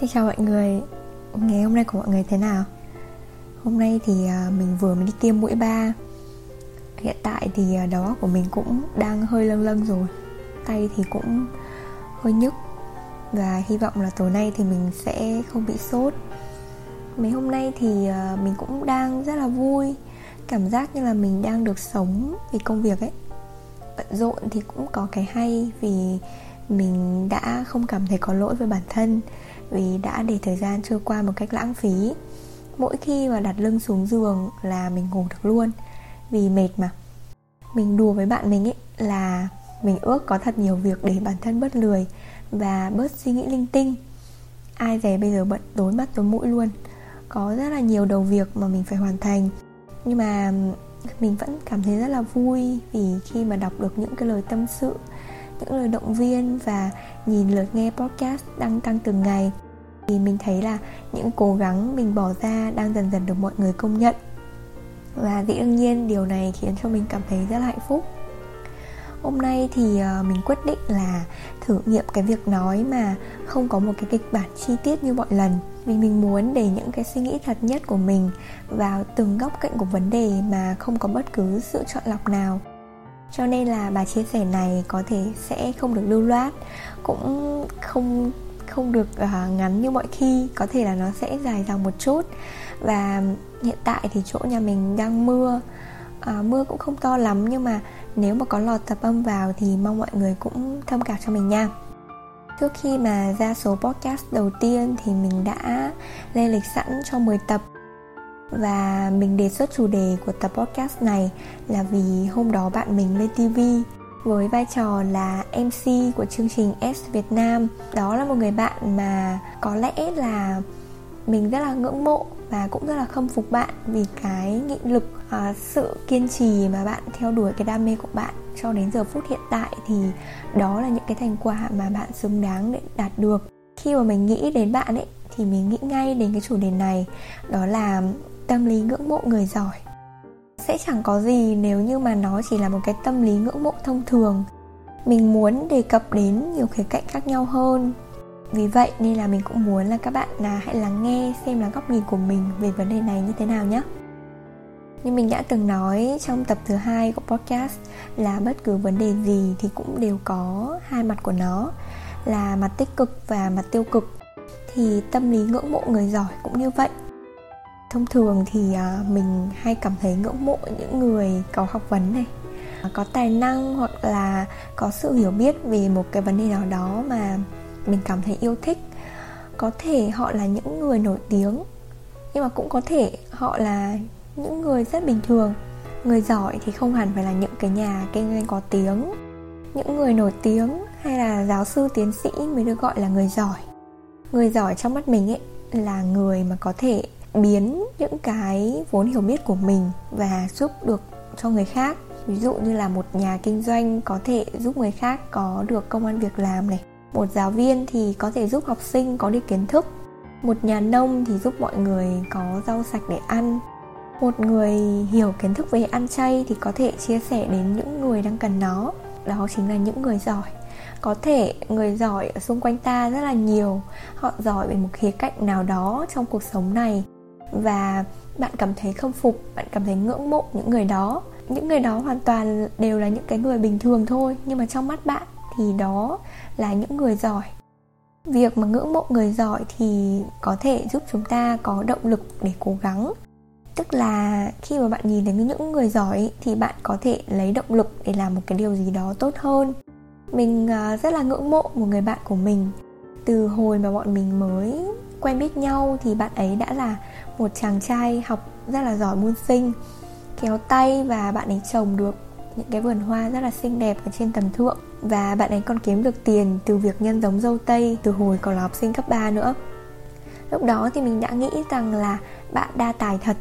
Xin chào mọi người. Ngày hôm nay của mọi người thế nào? Hôm nay thì à, mình vừa mới đi tiêm mũi 3 Hiện tại thì à, đầu óc của mình cũng đang hơi lâng lâng rồi. Tay thì cũng hơi nhức. Và hy vọng là tối nay thì mình sẽ không bị sốt. Mấy hôm nay thì à, mình cũng đang rất là vui. Cảm giác như là mình đang được sống vì công việc ấy. Bận rộn thì cũng có cái hay Vì mình đã không cảm thấy có lỗi với bản thân vì đã để thời gian trôi qua một cách lãng phí. Mỗi khi mà đặt lưng xuống giường là mình ngủ được luôn, vì mệt mà. Mình đùa với bạn mình ấy là mình ước có thật nhiều việc để bản thân bớt lười và bớt suy nghĩ linh tinh. Ai dè bây giờ bận tối mắt tối mũi luôn, có rất là nhiều đầu việc mà mình phải hoàn thành. Nhưng mà mình vẫn cảm thấy rất là vui vì khi mà đọc được những cái lời tâm sự những lời động viên và nhìn lượt nghe podcast đang tăng từng ngày. Thì mình thấy là những cố gắng mình bỏ ra đang dần dần được mọi người công nhận. Và dĩ nhiên, điều này khiến cho mình cảm thấy rất là hạnh phúc. Hôm nay thì ờ, mình quyết định là thử nghiệm cái việc nói mà không có một cái kịch bản chi tiết như mọi lần. Vì mình muốn để những cái suy nghĩ thật nhất của mình vào từng góc cạnh của vấn đề mà không có bất cứ sự chọn lọc nào cho nên là bài chia sẻ này có thể sẽ không được lưu loát cũng không không được uh, ngắn như mọi khi có thể là nó sẽ dài dòng một chút. Và hiện tại thì chỗ nhà mình đang mưa uh, mưa cũng không to lắm nhưng mà nếu mà có lọt tập âm vào thì mong mọi người cũng thông cảm cho mình nha. Trước khi mà ra số podcast đầu tiên thì mình đã lên lịch sẵn cho 10 tập và mình đề xuất chủ đề của tập podcast này là vì hôm đó bạn mình lên TV với vai trò là MC của chương trình S Việt Nam. Đó là một người bạn mà có lẽ là mình rất là ngưỡng mộ và cũng rất là khâm phục bạn vì cái nghị lực à, sự kiên trì mà bạn theo đuổi cái đam mê của bạn cho đến giờ phút hiện tại. Thì đó là những cái thành quả mà bạn xứng đáng để đạt được. Khi mà mình nghĩ đến bạn ấy thì mình nghĩ ngay đến cái chủ đề này. Đó là tâm lý ngưỡng mộ người giỏi. Sẽ chẳng có gì nếu như mà nó chỉ là một cái tâm lý ngưỡng mộ thông thường. Mình muốn đề cập đến nhiều khía cạnh khác nhau hơn. Vì vậy nên là mình cũng muốn là các bạn là hãy lắng nghe xem là góc nhìn của mình về vấn đề này như thế nào nhé. Như mình đã từng nói trong tập thứ hai của podcast là bất cứ vấn đề gì thì cũng đều có hai mặt của nó, là mặt tích cực và mặt tiêu cực. Thì tâm lý ngưỡng mộ người giỏi cũng như vậy thông thường thì à, mình hay cảm thấy ngưỡng mộ những người có học vấn này à, có tài năng hoặc là có sự hiểu biết về một cái vấn đề nào đó mà mình cảm thấy yêu thích. Có thể họ là những người nổi tiếng, nhưng mà cũng có thể họ là những người rất bình thường. Người giỏi thì không hẳn phải là những cái nhà kinh doanh có tiếng, những người nổi tiếng hay là giáo sư, tiến sĩ mới được gọi là người giỏi. Người giỏi trong mắt mình ấy là người mà có thể biến những cái vốn hiểu biết của mình và giúp được cho người khác. Ví dụ như là một nhà kinh doanh có thể giúp người khác có được công an việc làm này. Một giáo viên thì có thể giúp học sinh có được kiến thức. Một nhà nông thì giúp mọi người có rau sạch để ăn. Một người hiểu kiến thức về ăn chay thì có thể chia sẻ đến những người đang cần nó. Đó chính là những người giỏi. Có thể người giỏi ở xung quanh ta rất là nhiều. Họ giỏi về một khía cạnh nào đó trong cuộc sống này và bạn cảm thấy không phục, bạn cảm thấy ngưỡng mộ những người đó. Những người đó hoàn toàn đều là những cái người bình thường thôi, nhưng mà trong mắt bạn thì đó là những người giỏi. Việc mà ngưỡng mộ người giỏi thì có thể giúp chúng ta có động lực để cố gắng. Tức là khi mà bạn nhìn thấy những người giỏi thì bạn có thể lấy động lực để làm một cái điều gì đó tốt hơn. Mình à, rất là ngưỡng mộ một người bạn của mình. Từ hồi mà bọn mình mới quen biết nhau thì bạn ấy đã là một chàng trai học rất là giỏi môn sinh, kéo tay và bạn ấy trồng được những cái vườn hoa rất là xinh đẹp ở trên tầm thượng. Và bạn ấy còn kiếm được tiền từ việc nhân giống dâu tây từ hồi còn là học sinh cấp 3 nữa. Lúc đó thì mình đã nghĩ rằng là bạn đa tài thật.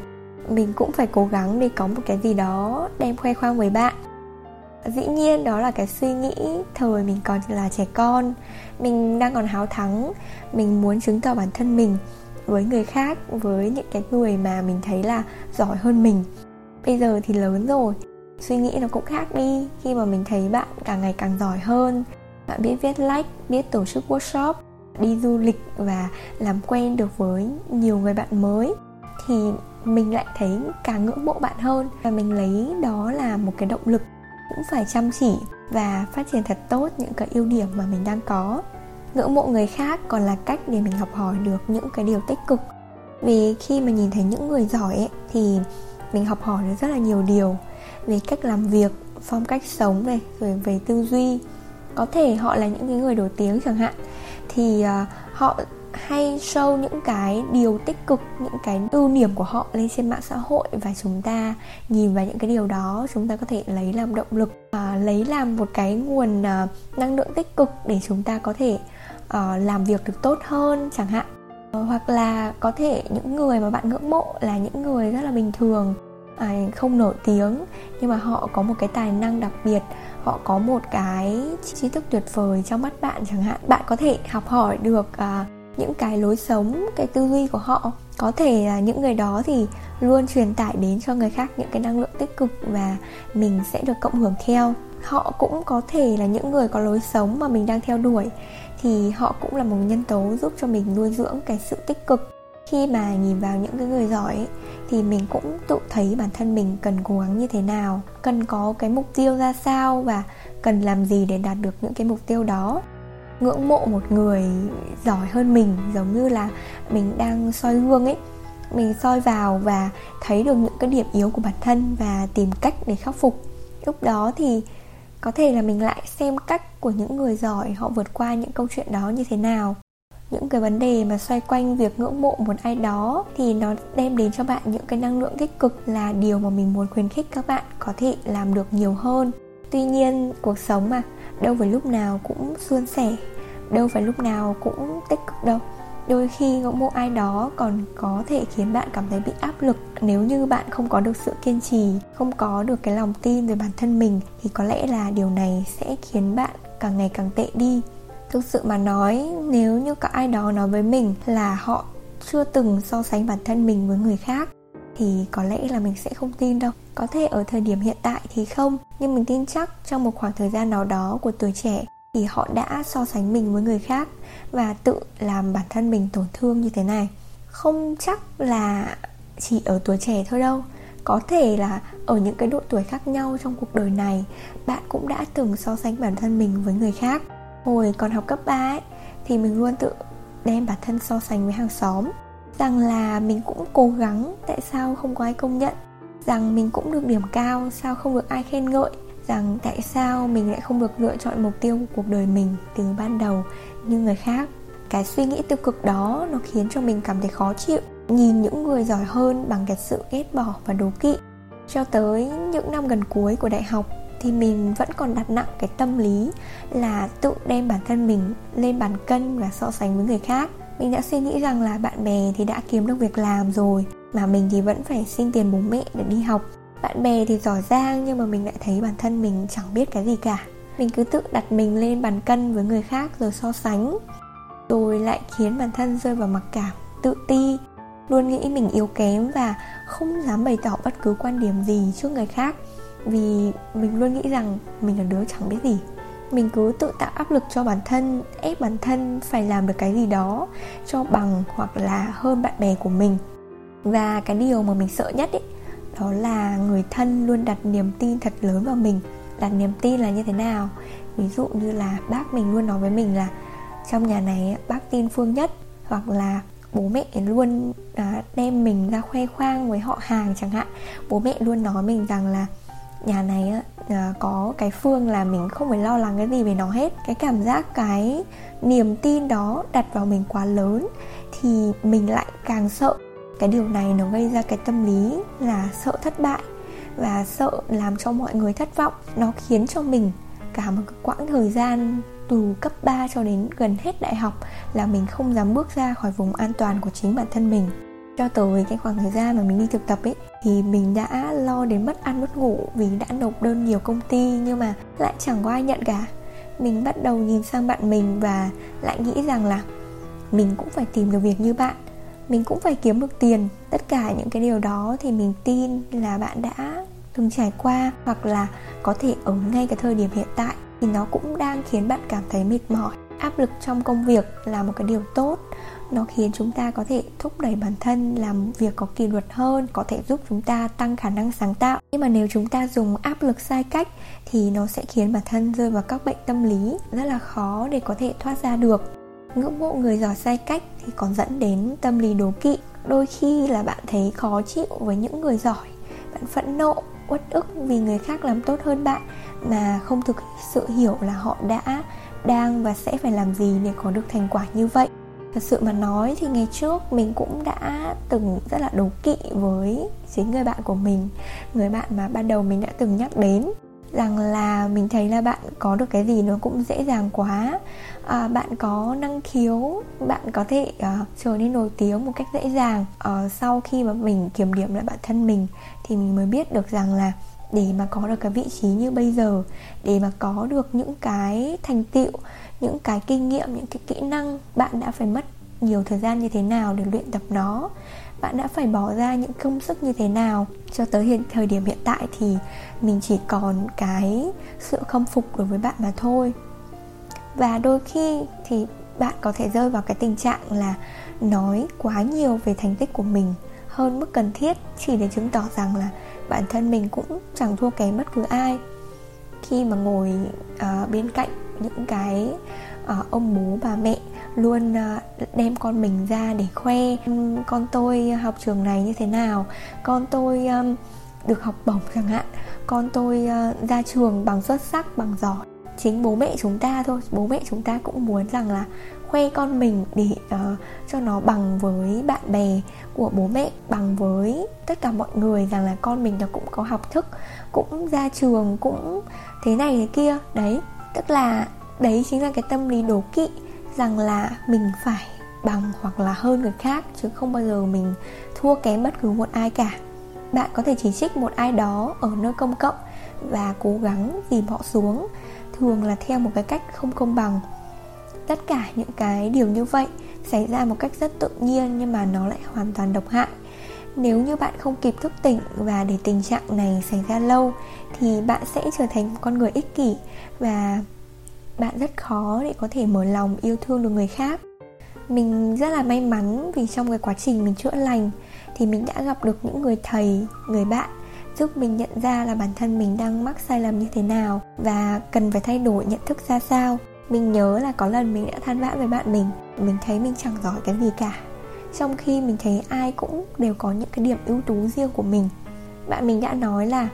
Mình cũng phải cố gắng để có một cái gì đó đem khoe khoang với bạn. Dĩ nhiên đó là cái suy nghĩ thời mình còn là trẻ con. Mình đang còn háo thắng, mình muốn chứng tỏ bản thân mình với người khác, với những cái người mà mình thấy là giỏi hơn mình. Bây giờ thì lớn rồi, suy nghĩ nó cũng khác đi. Khi mà mình thấy bạn càng ngày càng giỏi hơn, bạn biết viết like biết tổ chức workshop, đi du lịch và làm quen được với nhiều người bạn mới, thì mình lại thấy càng ngưỡng mộ bạn hơn. Và mình lấy đó là một cái động lực, cũng phải chăm chỉ và phát triển thật tốt những cái ưu điểm mà mình đang có ngưỡng mộ người khác còn là cách để mình học hỏi được những cái điều tích cực. Vì khi mà nhìn thấy những người giỏi ấy, thì mình học hỏi được rất là nhiều điều về cách làm việc phong cách sống này rồi về tư duy. Có thể họ là những cái người nổi tiếng chẳng hạn thì uh, họ hay show những cái điều tích cực những cái ưu điểm của họ lên trên mạng xã hội và chúng ta nhìn vào những cái điều đó chúng ta có thể lấy làm động lực và lấy làm một cái nguồn uh, năng lượng tích cực để chúng ta có thể uh, làm việc được tốt hơn chẳng hạn. Uh, hoặc là có thể những người mà bạn ngưỡng mộ là những người rất là bình thường à, không nổi tiếng nhưng mà họ có một cái tài năng đặc biệt họ có một cái trí thức tuyệt vời trong mắt bạn chẳng hạn. Bạn có thể học hỏi được à, những cái lối sống cái tư duy của họ. Có thể là những người đó thì luôn truyền tải đến cho người khác những cái năng lượng tích cực và mình sẽ được cộng hưởng theo họ cũng có thể là những người có lối sống mà mình đang theo đuổi thì họ cũng là một nhân tố giúp cho mình nuôi dưỡng cái sự tích cực. Khi mà nhìn vào những cái người giỏi ấy, thì mình cũng tự thấy bản thân mình cần cố gắng như thế nào cần có cái mục tiêu ra sao và cần làm gì để đạt được những cái mục tiêu đó. Ngưỡng mộ một người giỏi hơn mình giống như là mình đang soi gương ấy. Mình soi vào và thấy được những cái điểm yếu của bản thân và tìm cách để khắc phục. Lúc đó thì có thể là mình lại xem cách của những người giỏi họ vượt qua những câu chuyện đó như thế nào. Những cái vấn đề mà xoay quanh việc ngưỡng mộ một ai đó thì nó đem đến cho bạn những cái năng lượng tích cực là điều mà mình muốn khuyến khích các bạn có thể làm được nhiều hơn. Tuy nhiên, cuộc sống mà, đâu phải lúc nào cũng suôn sẻ, đâu phải lúc nào cũng tích cực đâu đôi khi ngưỡng mộ ai đó còn có thể khiến bạn cảm thấy bị áp lực. Nếu như bạn không có được sự kiên trì, không có được cái lòng tin về bản thân mình, thì có lẽ là điều này sẽ khiến bạn càng ngày càng tệ đi. Thực sự mà nói, nếu như có ai đó nói với mình là họ chưa từng so sánh bản thân mình với người khác, thì có lẽ là mình sẽ không tin đâu. Có thể ở thời điểm hiện tại thì không, nhưng mình tin chắc trong một khoảng thời gian nào đó của tuổi trẻ thì họ đã so sánh mình với người khác và tự làm bản thân mình tổn thương như thế này. Không chắc là chỉ ở tuổi trẻ thôi đâu. Có thể là ở những cái độ tuổi khác nhau trong cuộc đời này, bạn cũng đã từng so sánh bản thân mình với người khác. Hồi còn học cấp 3 ấy, thì mình luôn tự đem bản thân so sánh với hàng xóm. Rằng là mình cũng cố gắng, tại sao không có ai công nhận? Rằng mình cũng được điểm cao, sao không được ai khen ngợi? Rằng tại sao mình lại không được lựa chọn mục tiêu của cuộc đời mình từ ban đầu như người khác. Cái suy nghĩ tiêu cực đó nó khiến cho mình cảm thấy khó chịu, nhìn những người giỏi hơn bằng cái sự ghét bỏ và đố kỵ. Cho tới những năm gần cuối của đại học thì mình vẫn còn đặt nặng cái tâm lý là tự đem bản thân mình lên bàn cân và so sánh với người khác. Mình đã suy nghĩ rằng là bạn bè thì đã kiếm được việc làm rồi, mà mình thì vẫn phải xin tiền bố mẹ để đi học bạn bè thì giỏi giang nhưng mà mình lại thấy bản thân mình chẳng biết cái gì cả. Mình cứ tự đặt mình lên bàn cân với người khác rồi so sánh. Rồi lại khiến bản thân rơi vào mặc cảm, tự ti. Luôn nghĩ mình yếu kém và không dám bày tỏ bất cứ quan điểm gì trước người khác. Vì mình luôn nghĩ rằng mình là đứa chẳng biết gì. Mình cứ tự tạo áp lực cho bản thân, ép bản thân phải làm được cái gì đó cho bằng hoặc là hơn bạn bè của mình. Và cái điều mà mình sợ nhất ấy đó là người thân luôn đặt niềm tin thật lớn vào mình. Đặt niềm tin là như thế nào? Ví dụ như là bác mình luôn nói với mình là trong nhà này bác tin phương nhất hoặc là bố mẹ luôn à, đem mình ra khoe khoang với họ hàng chẳng hạn. Bố mẹ luôn nói mình rằng là nhà này à, có cái phương là mình không phải lo lắng cái gì về nó hết. Cái cảm giác, cái niềm tin đó đặt vào mình quá lớn thì mình lại càng sợ cái điều này nó gây ra cái tâm lý là sợ thất bại và sợ làm cho mọi người thất vọng. Nó khiến cho mình cả một quãng thời gian từ cấp 3 cho đến gần hết đại học là mình không dám bước ra khỏi vùng an toàn của chính bản thân mình. Cho tới cái khoảng thời gian mà mình đi thực tập ấy, thì mình đã lo đến mất ăn mất ngủ vì đã nộp đơn nhiều công ty nhưng mà lại chẳng có ai nhận cả. Mình bắt đầu nhìn sang bạn mình và lại nghĩ rằng là mình cũng phải tìm được việc như bạn mình cũng phải kiếm được tiền. Tất cả những cái điều đó thì mình tin là bạn đã từng trải qua hoặc là có thể ở ngay cái thời điểm hiện tại thì nó cũng đang khiến bạn cảm thấy mệt mỏi. Áp lực trong công việc là một cái điều tốt. Nó khiến chúng ta có thể thúc đẩy bản thân làm việc có kỷ luật hơn, có thể giúp chúng ta tăng khả năng sáng tạo. Nhưng mà nếu chúng ta dùng áp lực sai cách thì nó sẽ khiến bản thân rơi vào các bệnh tâm lý rất là khó để có thể thoát ra được ngưỡng mộ người giỏi sai cách thì còn dẫn đến tâm lý đố kỵ. Đôi khi là bạn thấy khó chịu với những người giỏi. Bạn phẫn nộ, uất ức vì người khác làm tốt hơn bạn mà không thực sự hiểu là họ đã, đang và sẽ phải làm gì để có được thành quả như vậy. Thật sự mà nói thì ngày trước mình cũng đã từng rất là đố kỵ với chính người bạn của mình. Người bạn mà ban đầu mình đã từng nhắc đến rằng là mình thấy là bạn có được cái gì nó cũng dễ dàng quá. À, bạn có năng khiếu bạn có thể uh, trở nên nổi tiếng một cách dễ dàng uh, sau khi mà mình kiểm điểm lại bản thân mình thì mình mới biết được rằng là để mà có được cái vị trí như bây giờ để mà có được những cái thành tựu những cái kinh nghiệm những cái kỹ năng bạn đã phải mất nhiều thời gian như thế nào để luyện tập nó bạn đã phải bỏ ra những công sức như thế nào? Cho tới hiện thời điểm hiện tại thì mình chỉ còn cái sự khâm phục đối với bạn mà thôi. Và đôi khi thì bạn có thể rơi vào cái tình trạng là nói quá nhiều về thành tích của mình hơn mức cần thiết chỉ để chứng tỏ rằng là bản thân mình cũng chẳng thua kém bất cứ ai. Khi mà ngồi uh, bên cạnh những cái uh, ông bố bà mẹ luôn ờ, đem con mình ra để khoe. Con tôi học trường này như thế nào? Con tôi được học bổng chẳng hạn. Con tôi ờ, ra trường bằng xuất sắc bằng giỏi. Chính bố mẹ chúng ta thôi. Bố mẹ chúng ta cũng muốn rằng là khoe con mình để uh, cho nó bằng với bạn bè của bố mẹ bằng với tất cả mọi người rằng là con mình nó cũng có học thức cũng ra trường cũng thế này thế kia. Đấy tức là đấy chính là cái tâm lý đố kỵ rằng là mình phải bằng hoặc là hơn người khác, chứ không bao giờ mình thua kém bất cứ một ai cả. Bạn có thể chỉ trích một ai đó ở nơi công cộng và cố gắng dìm họ xuống, thường là theo một cái cách không công bằng. Tất cả những cái điều như vậy xảy ra một cách rất tự nhiên nhưng mà nó lại hoàn toàn độc hại. Nếu như bạn không kịp thức tỉnh và để tình trạng này xảy ra lâu, thì bạn sẽ trở thành một con người ích kỷ và bạn rất khó để có thể mở lòng yêu thương được người khác. Mình rất là may mắn vì trong cái quá trình mình chữa lành thì mình đã gặp được những người thầy người bạn giúp mình nhận ra là bản thân mình đang mắc sai lầm như thế nào và cần phải thay đổi nhận thức ra sao. Mình nhớ là có lần mình đã than vãn với bạn mình mình thấy mình chẳng giỏi cái gì cả. Trong khi mình thấy ai cũng đều có những cái điểm ưu tú riêng của mình bạn mình đã nói là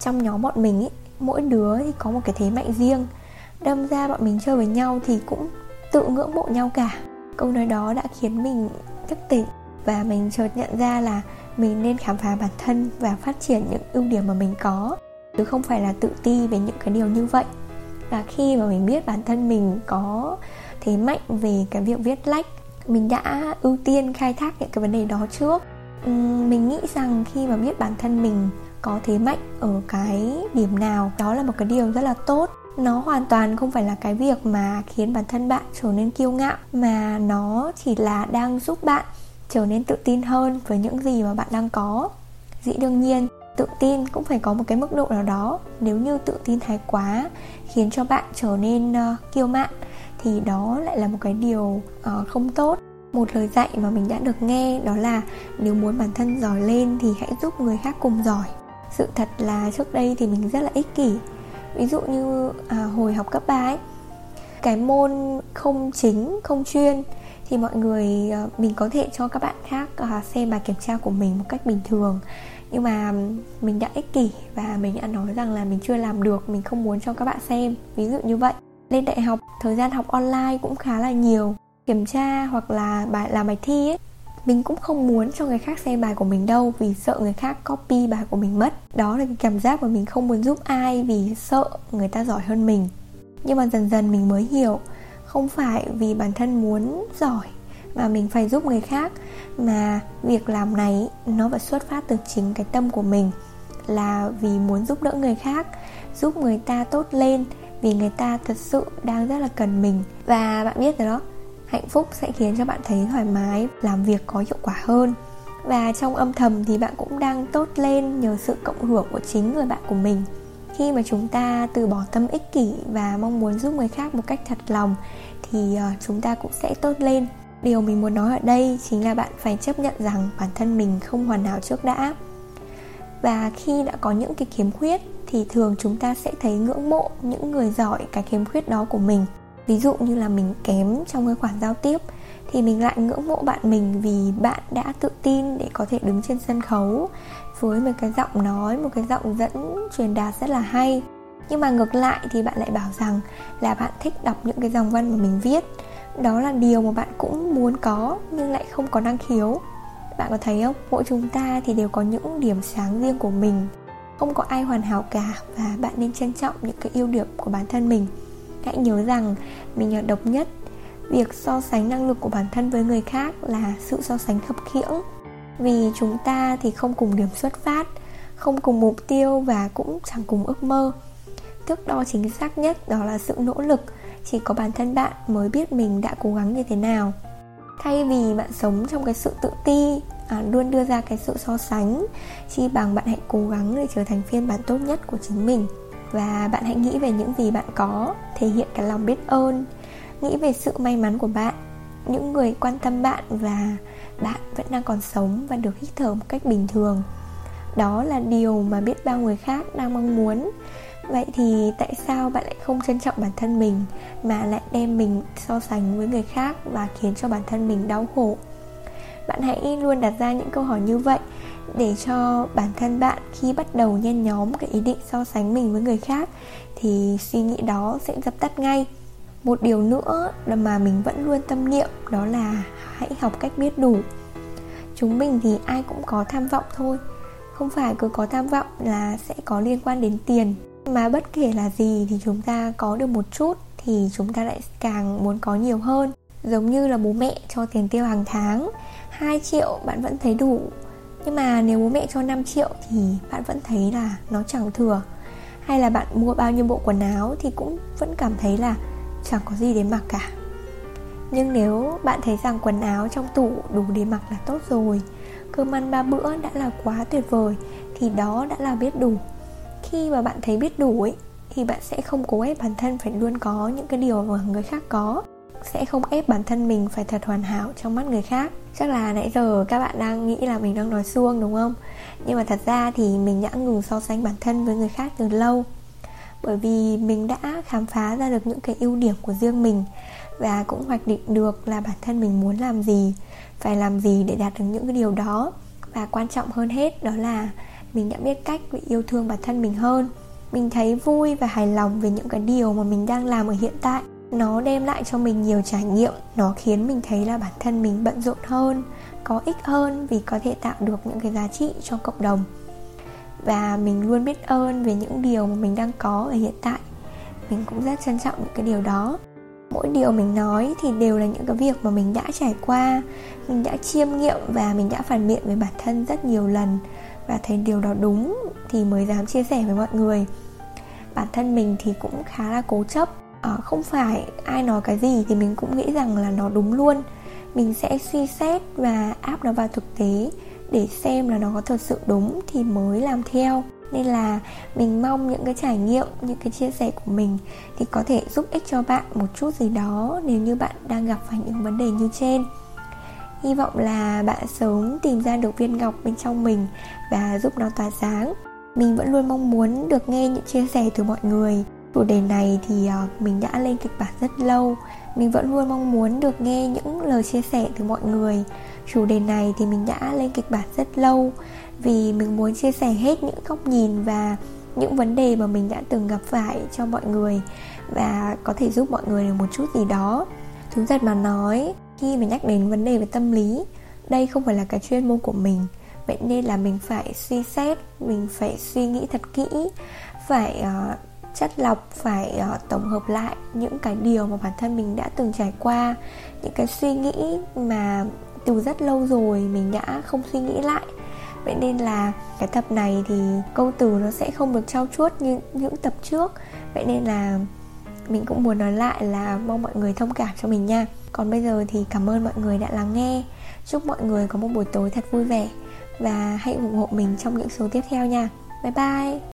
trong nhóm bọn mình ý, mỗi đứa thì có một cái thế mạnh riêng đâm ra bọn mình chơi với nhau thì cũng tự ngưỡng mộ nhau cả. Câu nói đó đã khiến mình thức tỉnh và mình chợt nhận ra là mình nên khám phá bản thân và phát triển những ưu điểm mà mình có, chứ không phải là tự ti về những cái điều như vậy. Và khi mà mình biết bản thân mình có thế mạnh về cái việc viết lách, mình đã ưu tiên khai thác những cái vấn đề đó trước. Mình nghĩ rằng khi mà biết bản thân mình có thế mạnh ở cái điểm nào, đó là một cái điều rất là tốt nó hoàn toàn không phải là cái việc mà khiến bản thân bạn trở nên kiêu ngạo mà nó chỉ là đang giúp bạn trở nên tự tin hơn với những gì mà bạn đang có. Dĩ đương nhiên tự tin cũng phải có một cái mức độ nào đó. Nếu như tự tin thái quá khiến cho bạn trở nên uh, kiêu mạn thì đó lại là một cái điều uh, không tốt. Một lời dạy mà mình đã được nghe đó là nếu muốn bản thân giỏi lên thì hãy giúp người khác cùng giỏi. Sự thật là trước đây thì mình rất là ích kỷ ví dụ như à, hồi học cấp 3 ấy cái môn không chính không chuyên thì mọi người à, mình có thể cho các bạn khác à, xem bài kiểm tra của mình một cách bình thường. Nhưng mà mình đã ích kỷ và mình đã nói rằng là mình chưa làm được mình không muốn cho các bạn xem. Ví dụ như vậy. Lên đại học thời gian học online cũng khá là nhiều. Kiểm tra hoặc là bài làm bài thi ấy mình cũng không muốn cho người khác xem bài của mình đâu, vì sợ người khác copy bài của mình mất. Đó là cái cảm giác mà mình không muốn giúp ai vì sợ người ta giỏi hơn mình. Nhưng mà dần dần mình mới hiểu, không phải vì bản thân muốn giỏi mà mình phải giúp người khác, mà việc làm này nó phải xuất phát từ chính cái tâm của mình, là vì muốn giúp đỡ người khác, giúp người ta tốt lên, vì người ta thật sự đang rất là cần mình. Và bạn biết rồi đó hạnh phúc sẽ khiến cho bạn thấy thoải mái, làm việc có hiệu quả hơn. Và trong âm thầm thì bạn cũng đang tốt lên nhờ sự cộng hưởng của chính người bạn của mình. Khi mà chúng ta từ bỏ tâm ích kỷ và mong muốn giúp người khác một cách thật lòng thì ờ, chúng ta cũng sẽ tốt lên. Điều mình muốn nói ở đây chính là bạn phải chấp nhận rằng bản thân mình không hoàn hảo trước đã. Và khi đã có những cái khiếm khuyết thì thường chúng ta sẽ thấy ngưỡng mộ những người giỏi cái khiếm khuyết đó của mình ví dụ như là mình kém trong cái khoản giao tiếp, thì mình lại ngưỡng mộ bạn mình vì bạn đã tự tin để có thể đứng trên sân khấu với một cái giọng nói, một cái giọng dẫn truyền đạt rất là hay. Nhưng mà ngược lại thì bạn lại bảo rằng là bạn thích đọc những cái dòng văn mà mình viết. Đó là điều mà bạn cũng muốn có, nhưng lại không có năng khiếu. Bạn có thấy không? Mỗi chúng ta thì đều có những điểm sáng riêng của mình. Không có ai hoàn hảo cả và bạn nên trân trọng những cái ưu điểm của bản thân mình hãy nhớ rằng mình là độc nhất. Việc so sánh năng lực của bản thân với người khác là sự so sánh khập khiễng. Vì chúng ta thì không cùng điểm xuất phát không cùng mục tiêu và cũng chẳng cùng ước mơ. Thước đo chính xác nhất đó là sự nỗ lực chỉ có bản thân bạn mới biết mình đã cố gắng như thế nào. Thay vì bạn sống trong cái sự tự ti à, luôn đưa ra cái sự so sánh chi bằng bạn hãy cố gắng để trở thành phiên bản tốt nhất của chính mình và bạn hãy nghĩ về những gì bạn có, thể hiện cái lòng biết ơn. Nghĩ về sự may mắn của bạn, những người quan tâm bạn và bạn vẫn đang còn sống và được hít thở một cách bình thường. Đó là điều mà biết bao người khác đang mong muốn. Vậy thì tại sao bạn lại không trân trọng bản thân mình mà lại đem mình so sánh với người khác và khiến cho bản thân mình đau khổ? Bạn hãy luôn đặt ra những câu hỏi như vậy để cho bản thân bạn khi bắt đầu nhen nhóm cái ý định so sánh mình với người khác thì suy nghĩ đó sẽ dập tắt ngay. Một điều nữa mà mình vẫn luôn tâm niệm đó là hãy học cách biết đủ. Chúng mình thì ai cũng có tham vọng thôi, không phải cứ có tham vọng là sẽ có liên quan đến tiền. Mà bất kể là gì thì chúng ta có được một chút thì chúng ta lại càng muốn có nhiều hơn. Giống như là bố mẹ cho tiền tiêu hàng tháng 2 triệu bạn vẫn thấy đủ. Nhưng mà nếu bố mẹ cho 5 triệu thì bạn vẫn thấy là nó chẳng thừa. Hay là bạn mua bao nhiêu bộ quần áo thì cũng vẫn cảm thấy là chẳng có gì để mặc cả. Nhưng nếu bạn thấy rằng quần áo trong tủ đủ để mặc là tốt rồi, cơm ăn ba bữa đã là quá tuyệt vời, thì đó đã là biết đủ. Khi mà bạn thấy biết đủ ấy, thì bạn sẽ không cố ép bản thân phải luôn có những cái điều mà người khác có sẽ không ép bản thân mình phải thật hoàn hảo trong mắt người khác. Chắc là nãy giờ các bạn đang nghĩ là mình đang nói xuông, đúng không? Nhưng mà thật ra thì mình đã ngừng so sánh bản thân với người khác từ lâu. Bởi vì mình đã khám phá ra được những cái ưu điểm của riêng mình và cũng hoạch định được là bản thân mình muốn làm gì, phải làm gì để đạt được những cái điều đó. Và quan trọng hơn hết đó là mình đã biết cách để yêu thương bản thân mình hơn. Mình thấy vui và hài lòng về những cái điều mà mình đang làm ở hiện tại nó đem lại cho mình nhiều trải nghiệm. Nó khiến mình thấy là bản thân mình bận rộn hơn, có ích hơn vì có thể tạo được những cái giá trị cho cộng đồng. Và mình luôn biết ơn về những điều mà mình đang có ở hiện tại. Mình cũng rất trân trọng những cái điều đó. Mỗi điều mình nói thì đều là những cái việc mà mình đã trải qua, mình đã chiêm nghiệm và mình đã phản biện với bản thân rất nhiều lần. Và thấy điều đó đúng thì mới dám chia sẻ với mọi người. Bản thân mình thì cũng khá là cố chấp à, không phải ai nói cái gì thì mình cũng nghĩ rằng là nó đúng luôn. Mình sẽ suy xét và áp nó vào thực tế để xem là nó có thật sự đúng thì mới làm theo. Nên là mình mong những cái trải nghiệm những cái chia sẻ của mình thì có thể giúp ích cho bạn một chút gì đó nếu như bạn đang gặp phải những vấn đề như trên. Hy vọng là bạn sớm tìm ra được viên ngọc bên trong mình và giúp nó tỏa sáng. Mình vẫn luôn mong muốn được nghe những chia sẻ từ mọi người chủ đề này thì ờ, mình đã lên kịch bản rất lâu. Mình vẫn luôn mong muốn được nghe những lời chia sẻ từ mọi người. Chủ đề này thì mình đã lên kịch bản rất lâu vì mình muốn chia sẻ hết những góc nhìn và những vấn đề mà mình đã từng gặp phải cho mọi người và có thể giúp mọi người được một chút gì đó. Thú thật mà nói khi mình nhắc đến vấn đề về tâm lý đây không phải là cái chuyên môn của mình. Vậy nên là mình phải suy xét mình phải suy nghĩ thật kỹ phải uh, chất lọc phải uh, tổng hợp lại những cái điều mà bản thân mình đã từng trải qua những cái suy nghĩ mà từ rất lâu rồi mình đã không suy nghĩ lại. Vậy nên là cái tập này thì câu từ nó sẽ không được trau chuốt như những tập trước. Vậy nên là mình cũng muốn nói lại là mong mọi người thông cảm cho mình nha. Còn bây giờ thì cảm ơn mọi người đã lắng nghe. Chúc mọi người có một buổi tối thật vui vẻ và hãy ủng hộ mình trong những số tiếp theo nha. Bye bye!